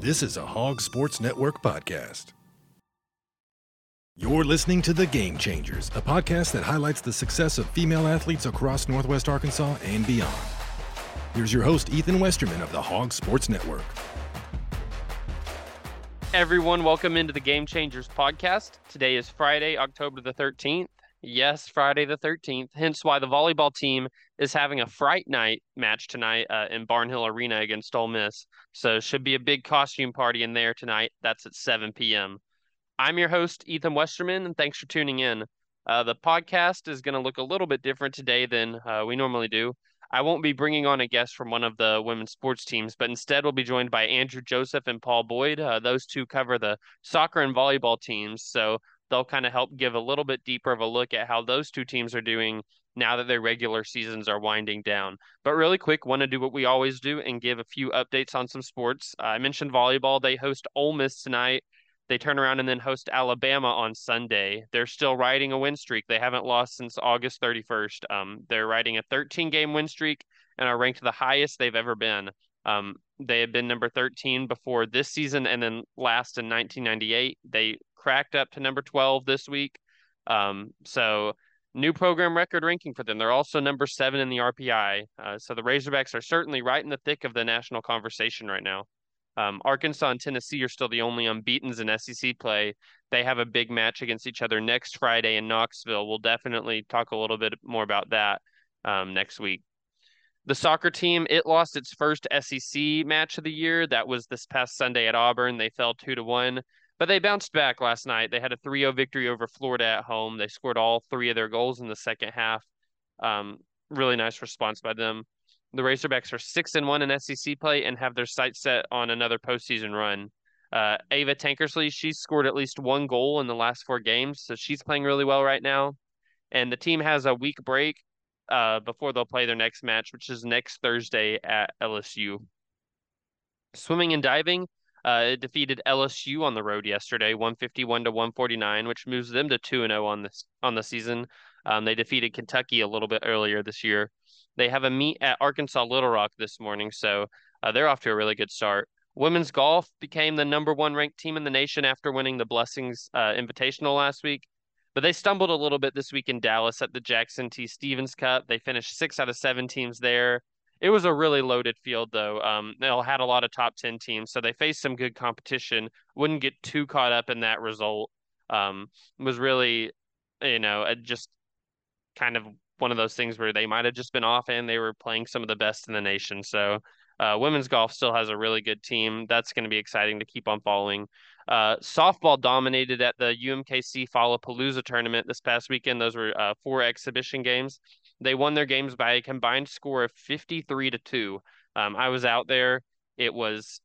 This is a Hawgs Sports Network podcast. You're listening to The Game Changers, a podcast that highlights the success of female athletes across Northwest Arkansas and beyond. Here's your host, Ethan Westerman of the Hawgs Sports Network. Everyone, welcome into the Game Changers podcast. Today is Friday, October the 13th. Yes, Friday the 13th. Hence why the volleyball team is having a fright night match tonight uh, in Barnhill Arena against Ole Miss. So should be a big costume party in there tonight. That's at 7 p.m. I'm your host, Ethan Westerman, and thanks for tuning in. Uh, the podcast is going to look a little bit different today than uh, we normally do. I won't be bringing on a guest from one of the women's sports teams, but instead we'll be joined by Andrew Joseph and Paul Boyd. Uh, those two cover the soccer and volleyball teams. So they'll kind of help give a little bit deeper of a look at how those two teams are doing now that their regular seasons are winding down. But really quick, want to do what we always do and give a few updates on some sports. Uh, I mentioned volleyball. They host Ole Miss tonight. They turn around and then host Alabama on Sunday. They're still riding a win streak. They haven't lost since August 31st. Um, they're riding a 13 game win streak and are ranked the highest they've ever been. Um, they had been number 13 before this season and then last in 1998. They cracked up to number 12 this week. Um, so new program record ranking for them. They're also number seven in the RPI. Uh, so the Razorbacks are certainly right in the thick of the national conversation right now. Um, Arkansas and Tennessee are still the only unbeaten's in SEC play. They have a big match against each other next Friday in Knoxville. We'll definitely talk a little bit more about that um, next week. The soccer team, it lost its first SEC match of the year. That was this past Sunday at Auburn. They fell two to one. But they bounced back last night. They had a 3 0 victory over Florida at home. They scored all three of their goals in the second half. Um, really nice response by them. The Razorbacks are six and one in SEC play and have their sights set on another postseason run. Uh, Ava Tankersley, she's scored at least one goal in the last four games, so she's playing really well right now. And the team has a week break uh, before they'll play their next match, which is next Thursday at LSU. Swimming and diving, uh, it defeated LSU on the road yesterday, 151 to 149, which moves them to 2 and 0 on this on the season. Um, they defeated Kentucky a little bit earlier this year. They have a meet at Arkansas Little Rock this morning, so uh, they're off to a really good start. Women's golf became the number one ranked team in the nation after winning the Blessings uh, Invitational last week. But they stumbled a little bit this week in Dallas at the Jackson T. Stevens Cup. They finished six out of seven teams there. It was a really loaded field, though. Um, they had a lot of top 10 teams, so they faced some good competition. Wouldn't get too caught up in that result. Um, was really, you know, just kind of one of those things where they might have just been off and they were playing some of the best in the nation. So, uh, women's golf still has a really good team. That's going to be exciting to keep on following. Uh, softball dominated at the UMKC Fallapalooza tournament this past weekend. Those were uh, four exhibition games. They won their games by a combined score of 53 to 2. Um, I was out there. It was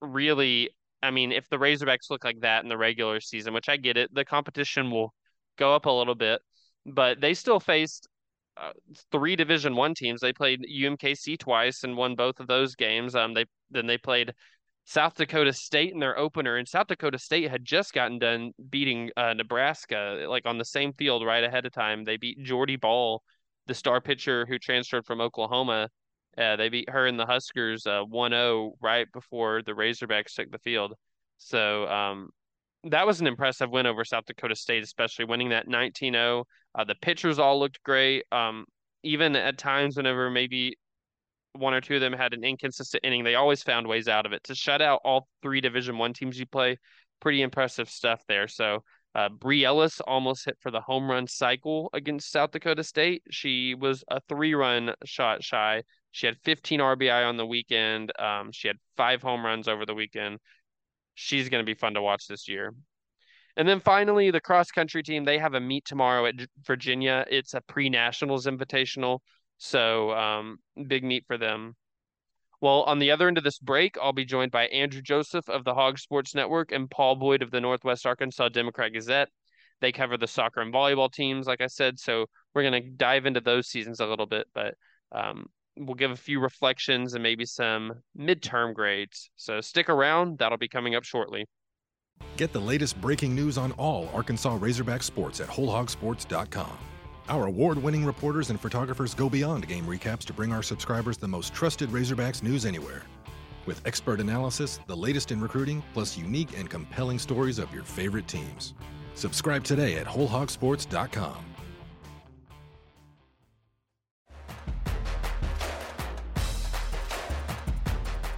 really, I mean, if the Razorbacks look like that in the regular season, which I get it, the competition will go up a little bit, but they still faced uh, three Division One teams. They played UMKC twice and won both of those games. Um, they then they played South Dakota State in their opener, and South Dakota State had just gotten done beating uh, Nebraska like on the same field right ahead of time. They beat Jordy Bahl the star pitcher who transferred from Oklahoma. Uh, they beat her and the Huskers uh, 1-0 right before the Razorbacks took the field. So um, that was an impressive win over South Dakota State, especially winning that 19-0. Uh, the pitchers all looked great. Um, even at times, whenever maybe one or two of them had an inconsistent inning, they always found ways out of it. To shut out all three Division One teams you play, pretty impressive stuff there. So uh, Bri Ellis almost hit for the home run cycle against South Dakota State. She was a three run shot shy. She had 15 RBI on the weekend. Um, she had five home runs over the weekend. She's going to be fun to watch this year. And then finally, the cross country team, they have a meet tomorrow at Virginia. It's a pre nationals invitational. So, um, big meet for them. Well, on the other end of this break, I'll be joined by Andrew Joseph of the Hawgs Sports Network and Paul Boyd of the Northwest Arkansas Democrat Gazette. They cover the soccer and volleyball teams, like I said. So we're going to dive into those seasons a little bit, but um, we'll give a few reflections and maybe some midterm grades. So stick around. That'll be coming up shortly. Get the latest breaking news on all Arkansas Razorback sports at WholeHogSports.com. Our award winning reporters and photographers go beyond game recaps to bring our subscribers the most trusted Razorbacks news anywhere. with expert analysis, the latest in recruiting, plus unique and compelling stories of your favorite teams. Subscribe today at WholeHogSports.com.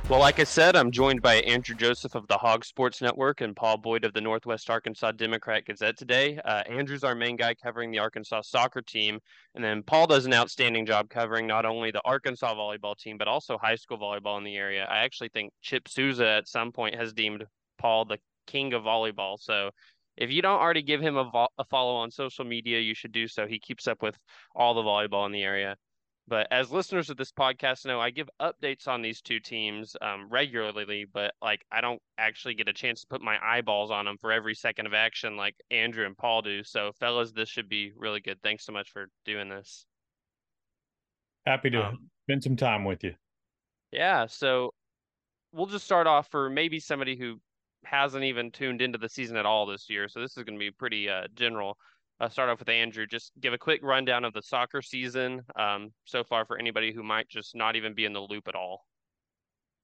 Well, like I said, I'm joined by Andrew Joseph of the Hawgs Sports Network and Paul Boyd of the Northwest Arkansas Democrat Gazette today. Uh, Andrew's our main guy covering the Arkansas soccer team, and then Paul does an outstanding job covering not only the Arkansas volleyball team but also high school volleyball in the area. I actually think Chip Souza at some point has deemed Paul the king of volleyball. So if you don't already give him a, vo- a follow on social media, you should do so. He keeps up with all the volleyball in the area. But as listeners of this podcast know, I give updates on these two teams um, regularly, but like I don't actually get a chance to put my eyeballs on them for every second of action like Andrew and Paul do. So, fellas, this should be really good. Thanks so much for doing this. Happy to um, spend some time with you. Yeah. So, we'll just start off for maybe somebody who hasn't even tuned into the season at all this year. So, this is going to be pretty uh, general uh, start off with Andrew. Just give a quick rundown of the soccer season um, so far for anybody who might just not even be in the loop at all.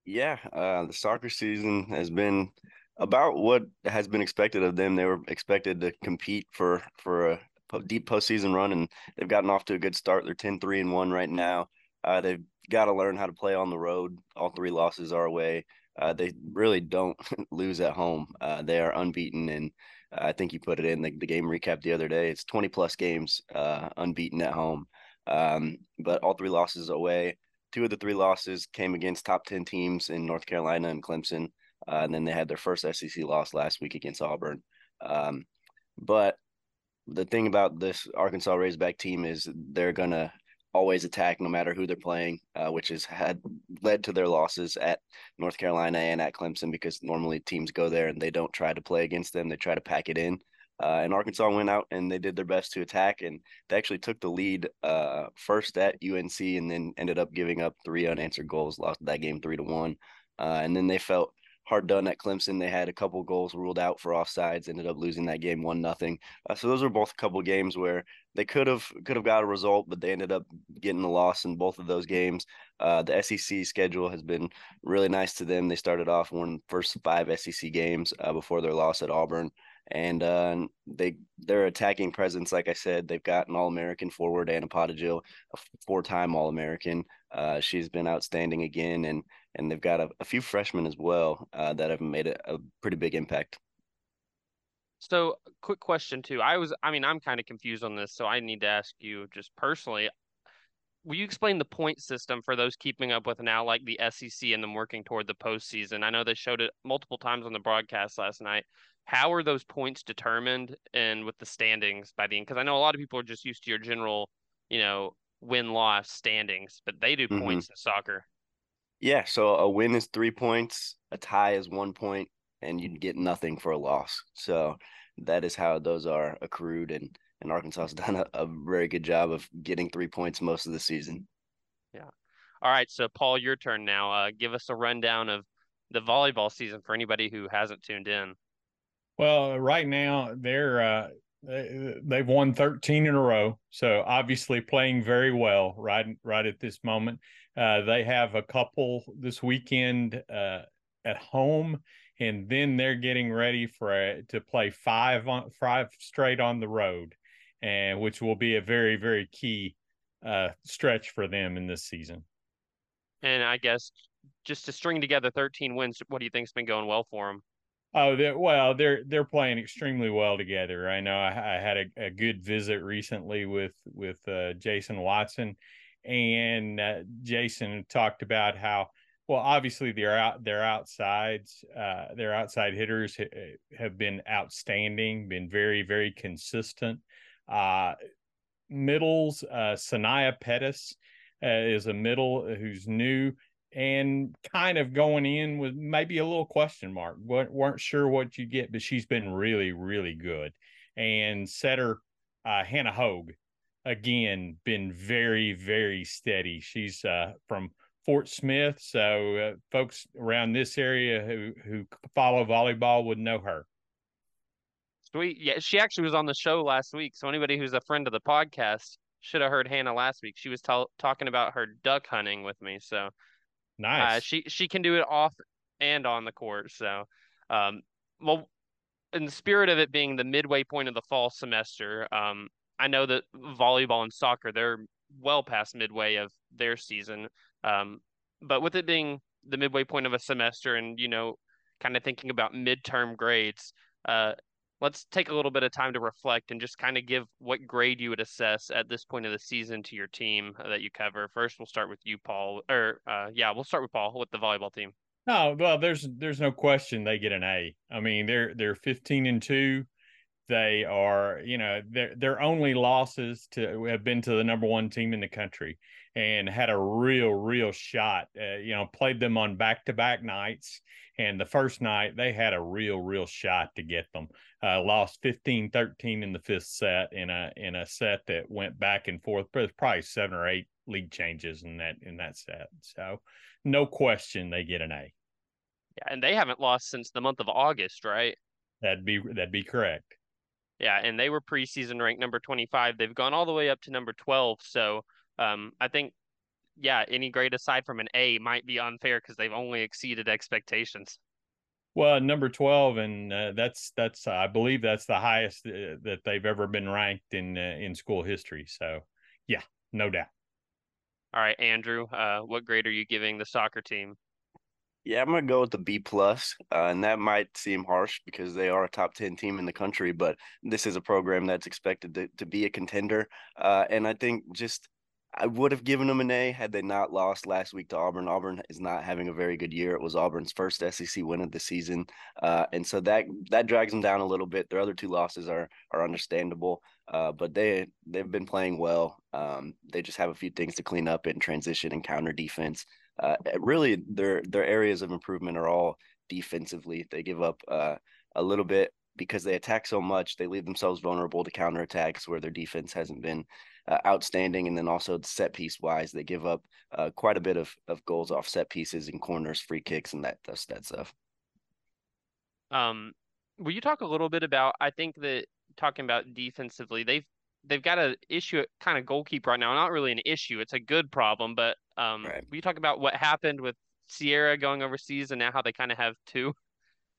Yeah, uh, the soccer season has been about what has been expected of them. They were expected to compete for for a deep postseason run, and they've gotten off to a good start. They're 10 3 and 1 right now. Uh, they've got to learn how to play on the road. All three losses are away. Uh, they really don't lose at home. Uh, they are unbeaten and I think you put it in the, the game recap the other day. It's 20 plus games uh, unbeaten at home, um, but all three losses away. Two of the three losses came against top 10 teams in North Carolina and Clemson. Uh, and then they had their first SEC loss last week against Auburn. Um, but the thing about this Arkansas Razorback team is they're going to always attack no matter who they're playing, uh, which has had led to their losses at North Carolina and at Clemson because normally teams go there and they don't try to play against them; they try to pack it in. Uh, and Arkansas went out and they did their best to attack, and they actually took the lead uh, first at UNC, and then ended up giving up three unanswered goals, lost that game three to one, uh, and then they felt hard done at Clemson. They had a couple goals ruled out for offsides, ended up losing that game one nothing. Uh, so those were both a couple games where they could have could have got a result, but they ended up getting a loss in both of those games. Uh, the SEC schedule has been really nice to them. They started off one first five SEC games uh, before their loss at Auburn and uh, they their attacking presence, like I said, they've got an All American forward, Anna Podojil, a four time All American. Uh, she's been outstanding again, and and they've got a, a few freshmen as well uh, that have made a, a pretty big impact. So, quick question too. I was, I mean, I'm kind of confused on this, so I need to ask you just personally. Will you explain the point system for those keeping up with now, like the SEC and them working toward the postseason? I know they showed it multiple times on the broadcast last night how are those points determined and with the standings by the end? Because I know a lot of people are just used to your general, you know, win loss standings, but they do mm-hmm. points in soccer. Yeah, so a win is three points, a tie is one point, and you get nothing for a loss. So that is how those are accrued, and and Arkansas has done a, a very good job of getting three points most of the season. Yeah. All right, so Paul, your turn now. Uh, give us a rundown of the volleyball season for anybody who hasn't tuned in. Well, right now they're uh, they've won 13 in a row, so obviously playing very well right right at this moment. Uh, they have a couple this weekend uh, at home, and then they're getting ready for a, to play five on five straight on the road, and which will be a very very key uh, stretch for them in this season. And I guess just to string together 13 wins, what do you think's been going well for them? Oh, they're, well, they're they're playing extremely well together. I know I, I had a, a, good visit recently with with uh, Jason Watson, and uh, Jason talked about how well obviously their out their outsides uh, their outside hitters ha- have been outstanding, been very very consistent. Uh, middles, uh, Sanaya Pettis uh, is a middle who's new and kind of going in with maybe a little question mark. weren't sure what you get, but she's been really, really good. And setter uh, Hannah Hogue, again, been very, very steady. She's uh, from Fort Smith, so uh, folks around this area who who follow volleyball would know her. Sweet, yeah. She actually was on the show last week, so anybody who's a friend of the podcast should have heard Hannah last week. She was t- talking about her duck hunting with me, so Nice. Uh, she she can do it off and on the court. So, um, well, in the spirit of it being the midway point of the fall semester, um, I know that volleyball and soccer they're well past midway of their season. Um, but with it being the midway point of a semester, and you know, kind of thinking about midterm grades, uh, let's take a little bit of time to reflect and just kind of give what grade you would assess at this point of the season to your team that you cover. First, we'll start with you, Paul. Or uh, yeah, we'll start with Paul with the volleyball team. No, well, there's there's no question they get an A. I mean, they're they're 15 and two. They are, you know, their their only losses to have been to the number one team in the country, and had a real real shot. Uh, you know, played them on back to back nights, and the first night they had a real real shot to get them. Uh, lost 15-13 in the fifth set in a in a set that went back and forth. but Probably seven or eight lead changes in that in that set. So no question they get an A. Yeah, and they haven't lost since the month of August, right? That'd be that'd be correct. Yeah, and they were preseason ranked number 25. They've gone all the way up to number 12. So um, I think, yeah, any grade aside from an A might be unfair because they've only exceeded expectations. Well, number 12, and uh, that's that's uh, I believe that's the highest uh, that they've ever been ranked in uh, in school history. So, yeah, no doubt. All right, Andrew, uh, what grade are you giving the soccer team? Yeah, I'm gonna go with the B plus, uh, and that might seem harsh because they are a top ten team in the country, but this is a program that's expected to, to be a contender. Uh, and I think just I would have given them an A had they not lost last week to Auburn. Auburn is not having a very good year. It was Auburn's first SEC win of the season, uh, and so that that drags them down a little bit. Their other two losses are are understandable, uh, but they they've been playing well. Um, they just have a few things to clean up in transition and counter defense. Uh, really, their their areas of improvement are all defensively. They give up uh, a little bit because they attack so much. They leave themselves vulnerable to counterattacks where their defense hasn't been uh, outstanding. And then also set piece wise, they give up uh, quite a bit of, of goals off set pieces and corners, free kicks, and that that, that stuff. Um, will you talk a little bit about? I think that talking about defensively, they've they've got an issue at kind of goalkeeper right now. Not really an issue; it's a good problem. But um, right. you talk about what happened with Sierra going overseas and now how they kind of have two?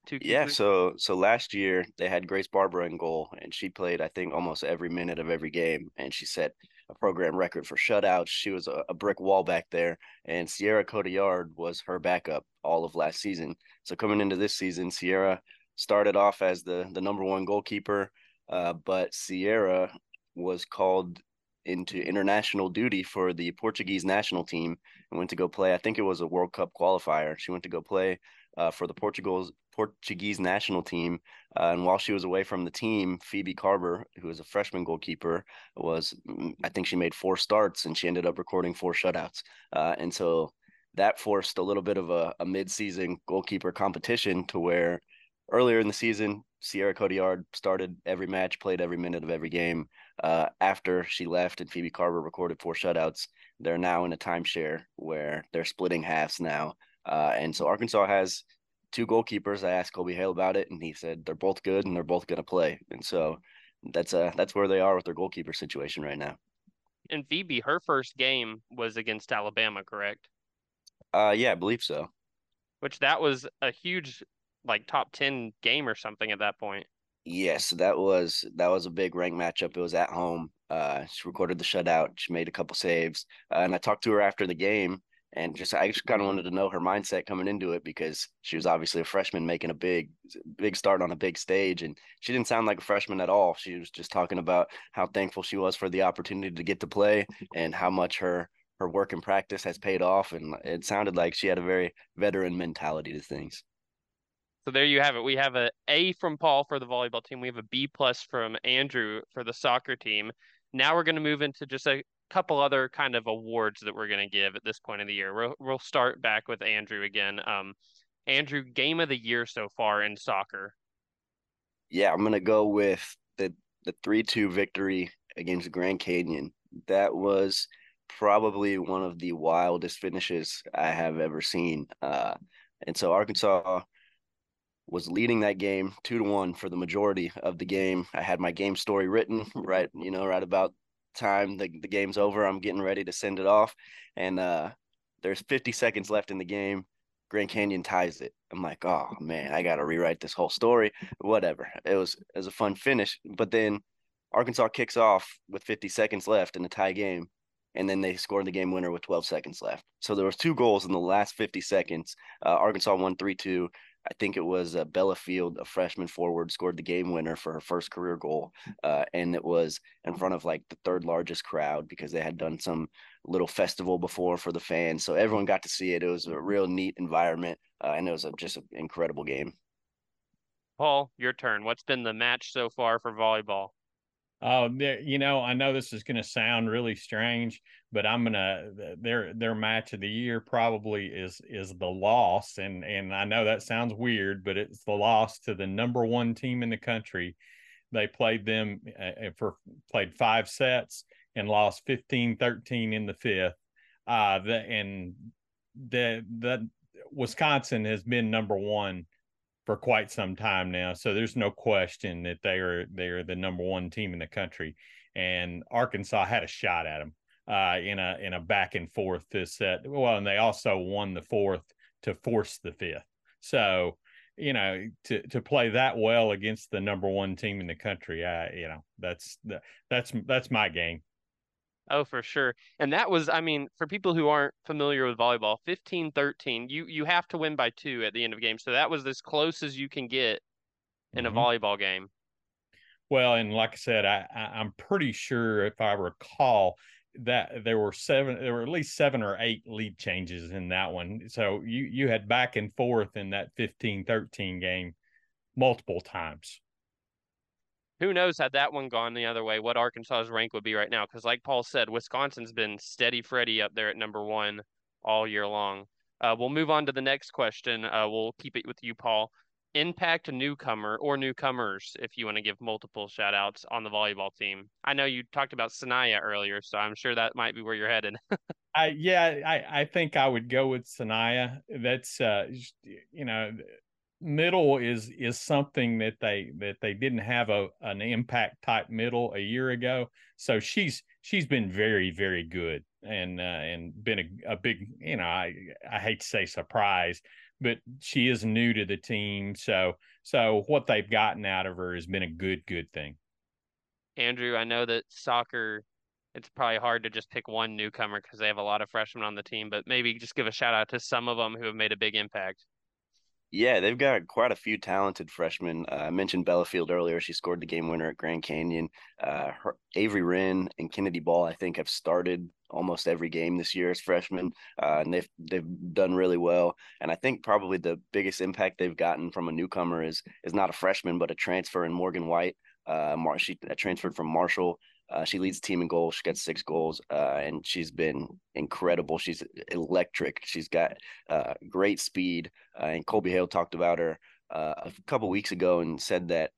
Two yeah, so so last year they had Grace Barber in goal, and she played I think almost every minute of every game, and she set a program record for shutouts. She was a, a brick wall back there, and Sierra Cotillard was her backup all of last season. So coming into this season, Sierra started off as the the number one goalkeeper, uh, but Sierra was called into international duty for the Portuguese national team and went to go play. I think it was a World Cup qualifier. She went to go play uh, for the Portugal's Portuguese national team. Uh, and while she was away from the team, Phoebe Carver, who was a freshman goalkeeper, was I think she made four starts and she ended up recording four shutouts. Uh, and so that forced a little bit of a, a mid-season goalkeeper competition to where earlier in the season, Sierra Cotillard started every match, played every minute of every game. Uh, after she left and Phoebe Carver recorded four shutouts, they're now in a timeshare where they're splitting halves now. Uh, and so Arkansas has two goalkeepers. I asked Colby Hale about it, and he said they're both good and they're both going to play. And so that's uh that's where they are with their goalkeeper situation right now. And Phoebe, her first game was against Alabama, correct? Uh, yeah, I believe so. Which that was a huge, like top ten game or something at that point. Yes, that was that was a big rank matchup. It was at home. Uh, she recorded the shutout. She made a couple saves, uh, and I talked to her after the game, and just I just kind of wanted to know her mindset coming into it because she was obviously a freshman making a big big start on a big stage and she didn't sound like a freshman at all she was just talking about how thankful she was for the opportunity to get to play and how much her her work and practice has paid off and it sounded like she had a very veteran mentality to things so there you have it we have a a from paul for the volleyball team we have a b plus from andrew for the soccer team now we're going to move into just a couple other kind of awards that we're going to give at this point of the year. We'll, we'll start back with Andrew again. Um, Andrew, game of the year so far in soccer. Yeah, I'm going to go with the the three two victory against Grand Canyon. That was probably one of the wildest finishes I have ever seen. Uh, and so Arkansas was leading that game two to one for the majority of the game. I had my game story written right, you know, right about time the, the game's over i'm getting ready to send it off and uh There's 50 seconds left in the game. Grand Canyon ties it. I'm like, oh man, I gotta rewrite this whole story. Whatever. It was it was a fun finish. But then Arkansas kicks off with 50 seconds left in a tie game, and then they scored the game winner with 12 seconds left. So there was two goals in the last 50 seconds. Uh, Arkansas won 3-2. I think it was uh, Bella Field, a freshman forward, scored the game winner for her first career goal, uh, and it was in front of like the third largest crowd because they had done some little festival before for the fans, so everyone got to see it. It was a real neat environment, uh, and it was a, just an incredible game. Paul, your turn. What's been the match so far for volleyball? Oh, you know, I know this is going to sound really strange, but I'm gonna their their match of the year probably is is the loss, and and I know that sounds weird, but it's the loss to the number one team in the country. They played them uh, for played five sets and lost 15-13 in the fifth. Uh, the, and the the Wisconsin has been number one for quite some time now. So there's no question that they are they are the number one team in the country. And Arkansas had a shot at them uh, in a in a back and forth this set. Well, and they also won the fourth to force the fifth. So you know to to play that well against the number one team in the country, I you know that's that's that's my game. Oh, for sure. And that was, I mean, for people who aren't familiar with volleyball, 15 13, you, you have to win by two at the end of a game. So that was as close as you can get in mm-hmm. a volleyball game. Well, and like I said, I, I, am pretty sure if I recall that there were seven, there were at least seven or eight lead changes in that one. So you, you had back and forth in that 15 13 game multiple times who knows had that one gone the other way, what Arkansas's rank would be right now? Because, like Paul said, Wisconsin's been steady Freddy up there at number one all year long. Uh, we'll move on to the next question. Uh, we'll keep it with you, Paul. Impact newcomer or newcomers, if you want to give multiple shout outs on the volleyball team. I know you talked about Sanaya earlier, so I'm sure that might be where you're headed. I yeah, I, I think I would go with Sanaya. That's uh you know, middle is is something that they that they didn't have a an impact type middle a year ago. So she's she's been very very good and uh, and been a, a big you know I I hate to say surprise, but she is new to the team. So so what they've gotten out of her has been a good good thing. Andrew, I know that soccer it's probably hard to just pick one newcomer because they have a lot of freshmen on the team, but maybe just give a shout out to some of them who have made a big impact. Yeah, they've got quite a few talented freshmen. Uh, I mentioned Bella Field earlier. She scored the game winner at Grand Canyon. Uh, her, Avery Wren and Kennedy Ball, I think, have started almost every game this year as freshmen, uh, and they've they've done really well. And I think probably the biggest impact they've gotten from a newcomer is is not a freshman, but a transfer in Morgan White. Uh, she transferred from Marshall uh, she leads the team in goals. She gets six goals, uh, and she's been incredible. She's electric. She's got uh, great speed. Uh, and Colby Hale talked about her uh, a couple weeks ago and said that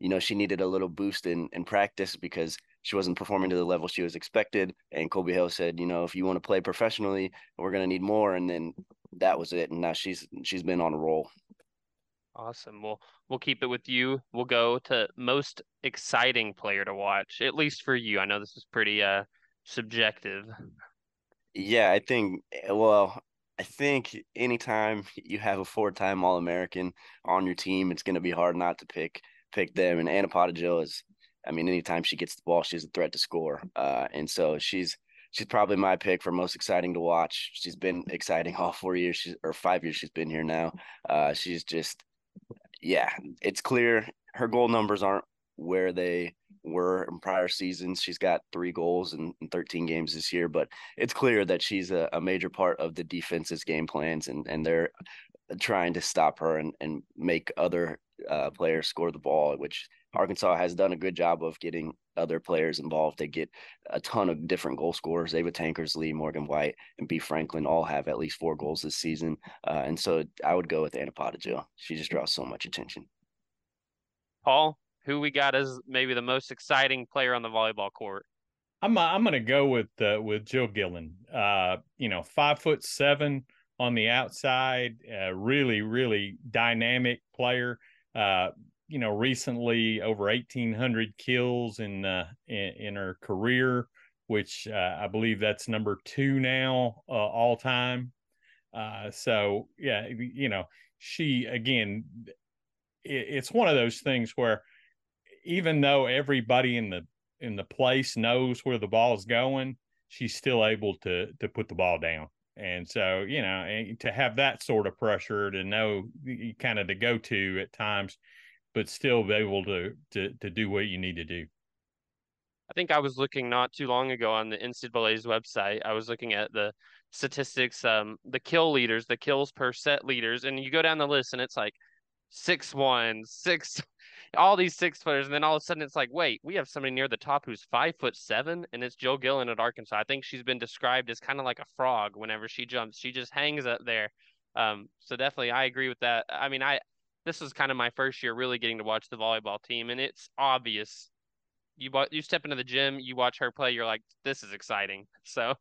you know she needed a little boost in in practice because she wasn't performing to the level she was expected. And Colby Hale said, you know, if you want to play professionally, we're going to need more. And then that was it. And now she's she's been on a roll. Awesome. Well, we'll keep it with you. We'll go to most exciting player to watch, at least for you. I know this is pretty uh subjective. Yeah, I think eh, well, I think anytime you have a four-time All-American on your team, it's going to be hard not to pick pick them. And Anna Podojil is, I mean, anytime she gets the ball, she's a threat to score. Uh, and so she's she's probably my pick for most exciting to watch. She's been exciting all four years, she's, or five years she's been here now. Uh, she's just yeah, it's clear her goal numbers aren't where they were in prior seasons. She's got three goals in, in 13 games this year, but it's clear that she's a, a, major part of the defense's game plans, and and they're trying to stop her and and make other uh, players score the ball, which Arkansas has done a good job of getting other players involved. They get a ton of different goal scorers. Ava Tankersley, Morgan White, and Bea Franklin all have at least four goals this season. Uh, and so I would go with Anna Podojil. She just draws so much attention. Paul, who we got as maybe the most exciting player on the volleyball court? I'm uh, I'm going to go with uh, with Jill Gillen. Uh, you know, five foot seven on the outside, uh, really really dynamic player. You know, recently over 1,800 kills in, uh, in, in her career. which uh, I believe that's number two now uh, all time. Uh, so yeah, you know, she again, it, it's one of those things where even though everybody in the in the place knows where the ball is going, she's still able to to put the ball down. And so, you know, to have that sort of pressure to know kind of the go to at times, but still be able to, to to do what you need to do. I think I was looking not too long ago on the NCAA's website. I was looking at the statistics, um, the kill leaders, the kills per set leaders, and you go down the list and it's like six one, six all these six footers, and then all of a sudden it's like, wait, we have somebody near the top who's five foot seven, and it's Jill Gillen at Arkansas. I think she's been described as kind of like a frog whenever she jumps. She just hangs up there. Um, so definitely, I agree with that. I mean, I this was kind of my first year really getting to watch the volleyball team, and it's obvious. You you step into the gym, you watch her play, you're like, this is exciting. So,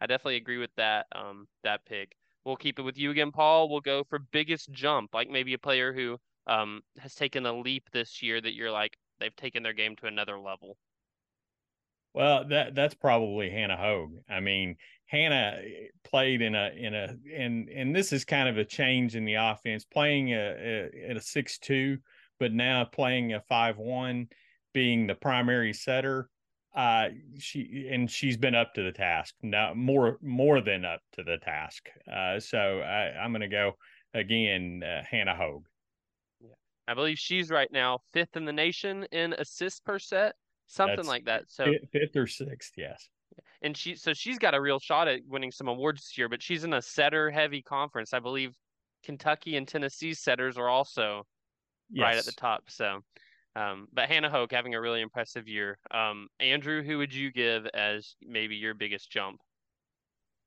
I definitely agree with that. Um, that pick. We'll keep it with you again, Paul. We'll go for biggest jump, like maybe a player who um, has taken a leap this year that you're like they've taken their game to another level? Well, that that's probably Hannah Hogue. I mean, Hannah eh, played in a in a and and this is kind of a change in the offense, playing a, at a six two, but now playing a five one, being the primary setter. Uh, she and she's been up to the task now, more more than up to the task. Uh, so I, I'm going to go again, uh, Hannah Hogue. Yeah. I believe she's right now fifth in the nation in assists per set, something That's like that. So fifth or sixth, yes. And she so she's got a real shot at winning some awards this year, but she's in a setter heavy conference. I believe Kentucky and Tennessee setters are also yes. right at the top. So um, but Hannah Hogue having a really impressive year. Um, Andrew, who would you give as maybe your biggest jump?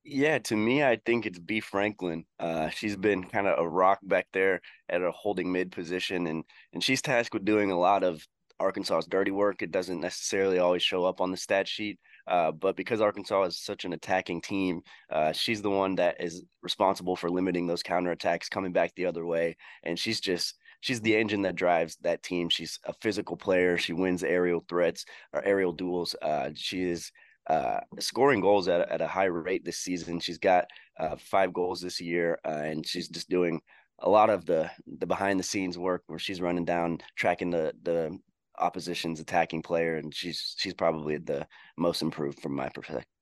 Yeah, to me, I think it's Bea Franklin. Uh, she's been kind of a rock back there at a holding mid position, and and she's tasked with doing a lot of Arkansas's dirty work. It doesn't necessarily always show up on the stat sheet, uh, but because Arkansas is such an attacking team, uh, she's the one that is responsible for limiting those counterattacks coming back the other way, and she's just she's the engine that drives that team. She's a physical player. She wins aerial threats or aerial duels. Uh, she is uh, scoring goals at, at a high rate this season. She's got uh, five goals this year, uh, and she's just doing a lot of the the behind the scenes work where she's running down, tracking the the opposition's attacking player, and she's she's probably the most improved from my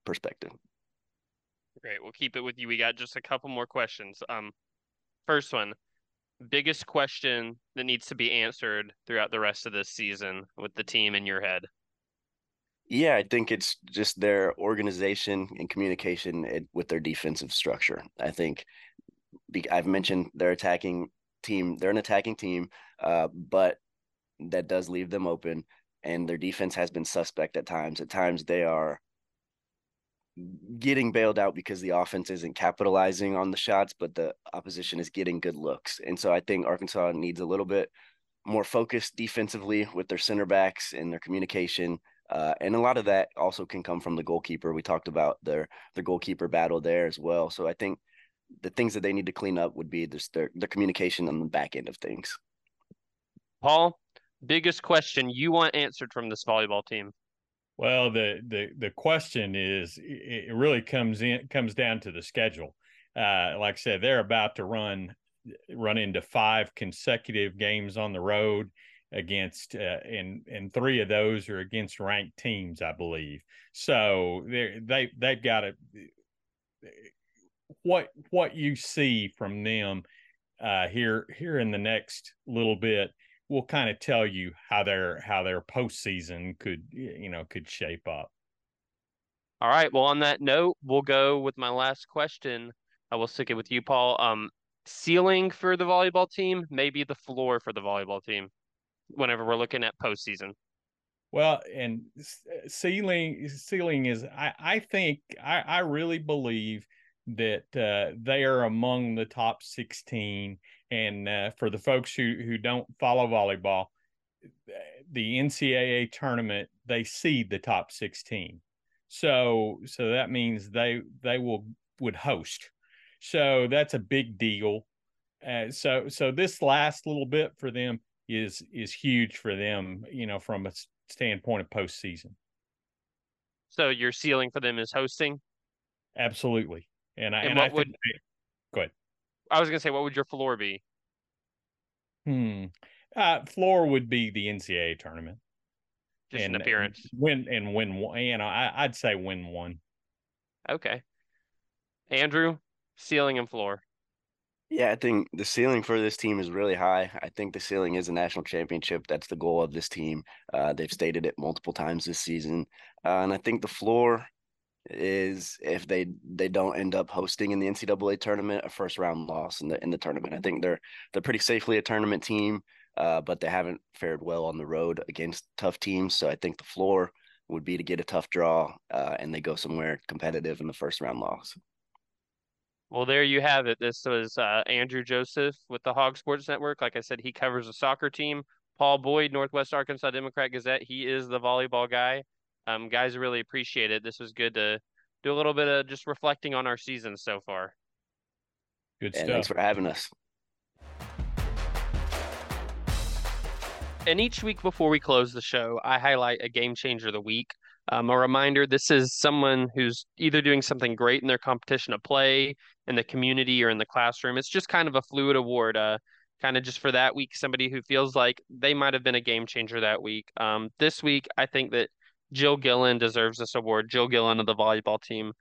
perspective. Great, we'll keep it with you. We got just a couple more questions. Um, first one, biggest question that needs to be answered throughout the rest of this season with the team in your head. Yeah, I think it's just their organization and communication with their defensive structure. I think I've mentioned their attacking team. They're an attacking team, uh, but that does leave them open, and their defense has been suspect at times. At times, they are getting bailed out because the offense isn't capitalizing on the shots, but the opposition is getting good looks. And so I think Arkansas needs a little bit more focused defensively with their center backs and their communication uh, and a lot of that also can come from the goalkeeper. We talked about their the goalkeeper battle there as well. So I think the things that they need to clean up would be just their the communication on the back end of things. Paul, biggest question you want answered from this volleyball team? Well, the the the question is it really comes in comes down to the schedule. Uh, like I said, they're about to run run into five consecutive games on the road against uh, and and three of those are against ranked teams i believe so they they they've got to what what you see from them uh here here in the next little bit will kind of tell you how their how their postseason could you know could shape up. All right well on that note we'll go with my last question. I will stick it with you paul. Um ceiling for the volleyball team maybe the floor for the volleyball team whenever we're looking at postseason. Well, and ceiling ceiling is I I think I I really believe that uh, they are among the top 16 and uh, for the folks who who don't follow volleyball the NCAA tournament they seed the top 16 so so that means they they will would host so that's a big deal uh, so so this last little bit for them is is huge for them, you know, from a standpoint of postseason. So your ceiling for them is hosting. Absolutely, and I And and, what I think would- they- go ahead. I was gonna say, what would your floor be? Hmm. Uh, floor would be the NCAA tournament. Just an and appearance. Win and win one. You know, I, I'd say win one. Okay. Andrew, ceiling and floor. Yeah, I think the ceiling for this team is really high. I think the ceiling is a national championship. That's the goal of this team. Uh, they've stated it multiple times this season, uh, and I think the floor is if they they don't end up hosting in the NCAA tournament, a first round loss in the in the tournament. I think they're they're pretty safely a tournament team, uh, but they haven't fared well on the road against tough teams. So I think the floor would be to get a tough draw, uh, and they go somewhere competitive in the first round loss. Well, there you have it. This was uh, Andrew Joseph with the Hawgs Sports Network. Like I said, he covers the soccer team. Paul Boyd, Northwest Arkansas Democrat Gazette. He is the volleyball guy. Um, guys, really appreciate it. This was good to do a little bit of just reflecting on our season so far. Good And stuff. thanks for having us. And each week before we close the show, I highlight a game changer of the week. Um, a reminder this is someone who's either doing something great in their competition of play, in the community, or in the classroom. It's just kind of a fluid award, uh, kind of just for that week, somebody who feels like they might have been a game changer that week. Um, this week, I think that Jill Gillen deserves this award. Jill Gillen of the volleyball team.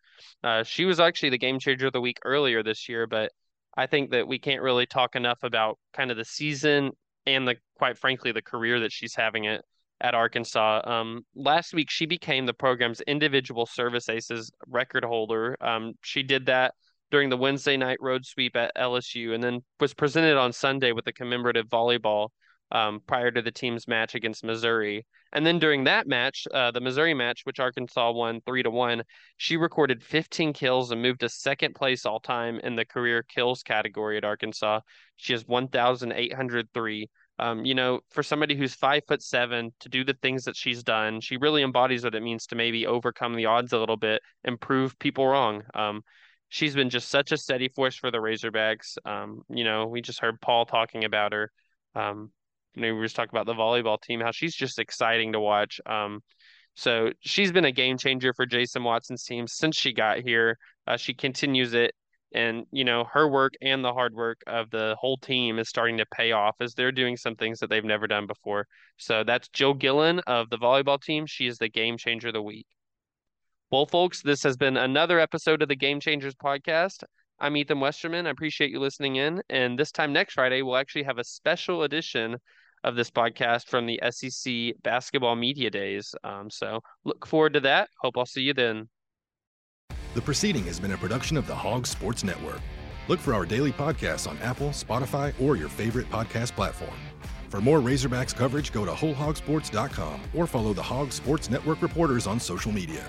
Uh, she was actually the game changer of the week earlier this year, but I think that we can't really talk enough about kind of the season and the quite frankly the career that she's having it at Arkansas. Um, last week she became the program's individual service aces record holder. Um, she did that during the Wednesday night road sweep at LSU, and then was presented on Sunday with a commemorative volleyball um, prior to the team's match against Missouri. And then during that match, uh, the Missouri match, which Arkansas won three to one, she recorded 15 kills and moved to second place all time in the career kills category at Arkansas. She has 1,803. Um, you know, for somebody who's five foot seven to do the things that she's done, she really embodies what it means to maybe overcome the odds a little bit and prove people wrong. Um, she's been just such a steady force for the Razorbacks. Um, you know, we just heard Paul talking about her. Um, know, we were just talking about the volleyball team, how she's just exciting to watch. Um, so she's been a game changer for Jason Watson's team since she got here. Uh, she continues it and you know her work and the hard work of the whole team is starting to pay off as they're doing some things that they've never done before. So that's jill gillen of the volleyball team. She is the game changer of the week. Well folks this has been another episode of the game changers podcast. I'm ethan westerman. I appreciate you listening in. And this time next friday we'll actually have a special edition of this podcast from the sec basketball media days um, so look forward to that hope i'll see you then The proceeding has been a production of the Hawgs Sports Network. Look for our daily podcasts on Apple, Spotify, or your favorite podcast platform. For more Razorbacks coverage, go to wholehogsports.com or follow the Hog Sports Network reporters on social media.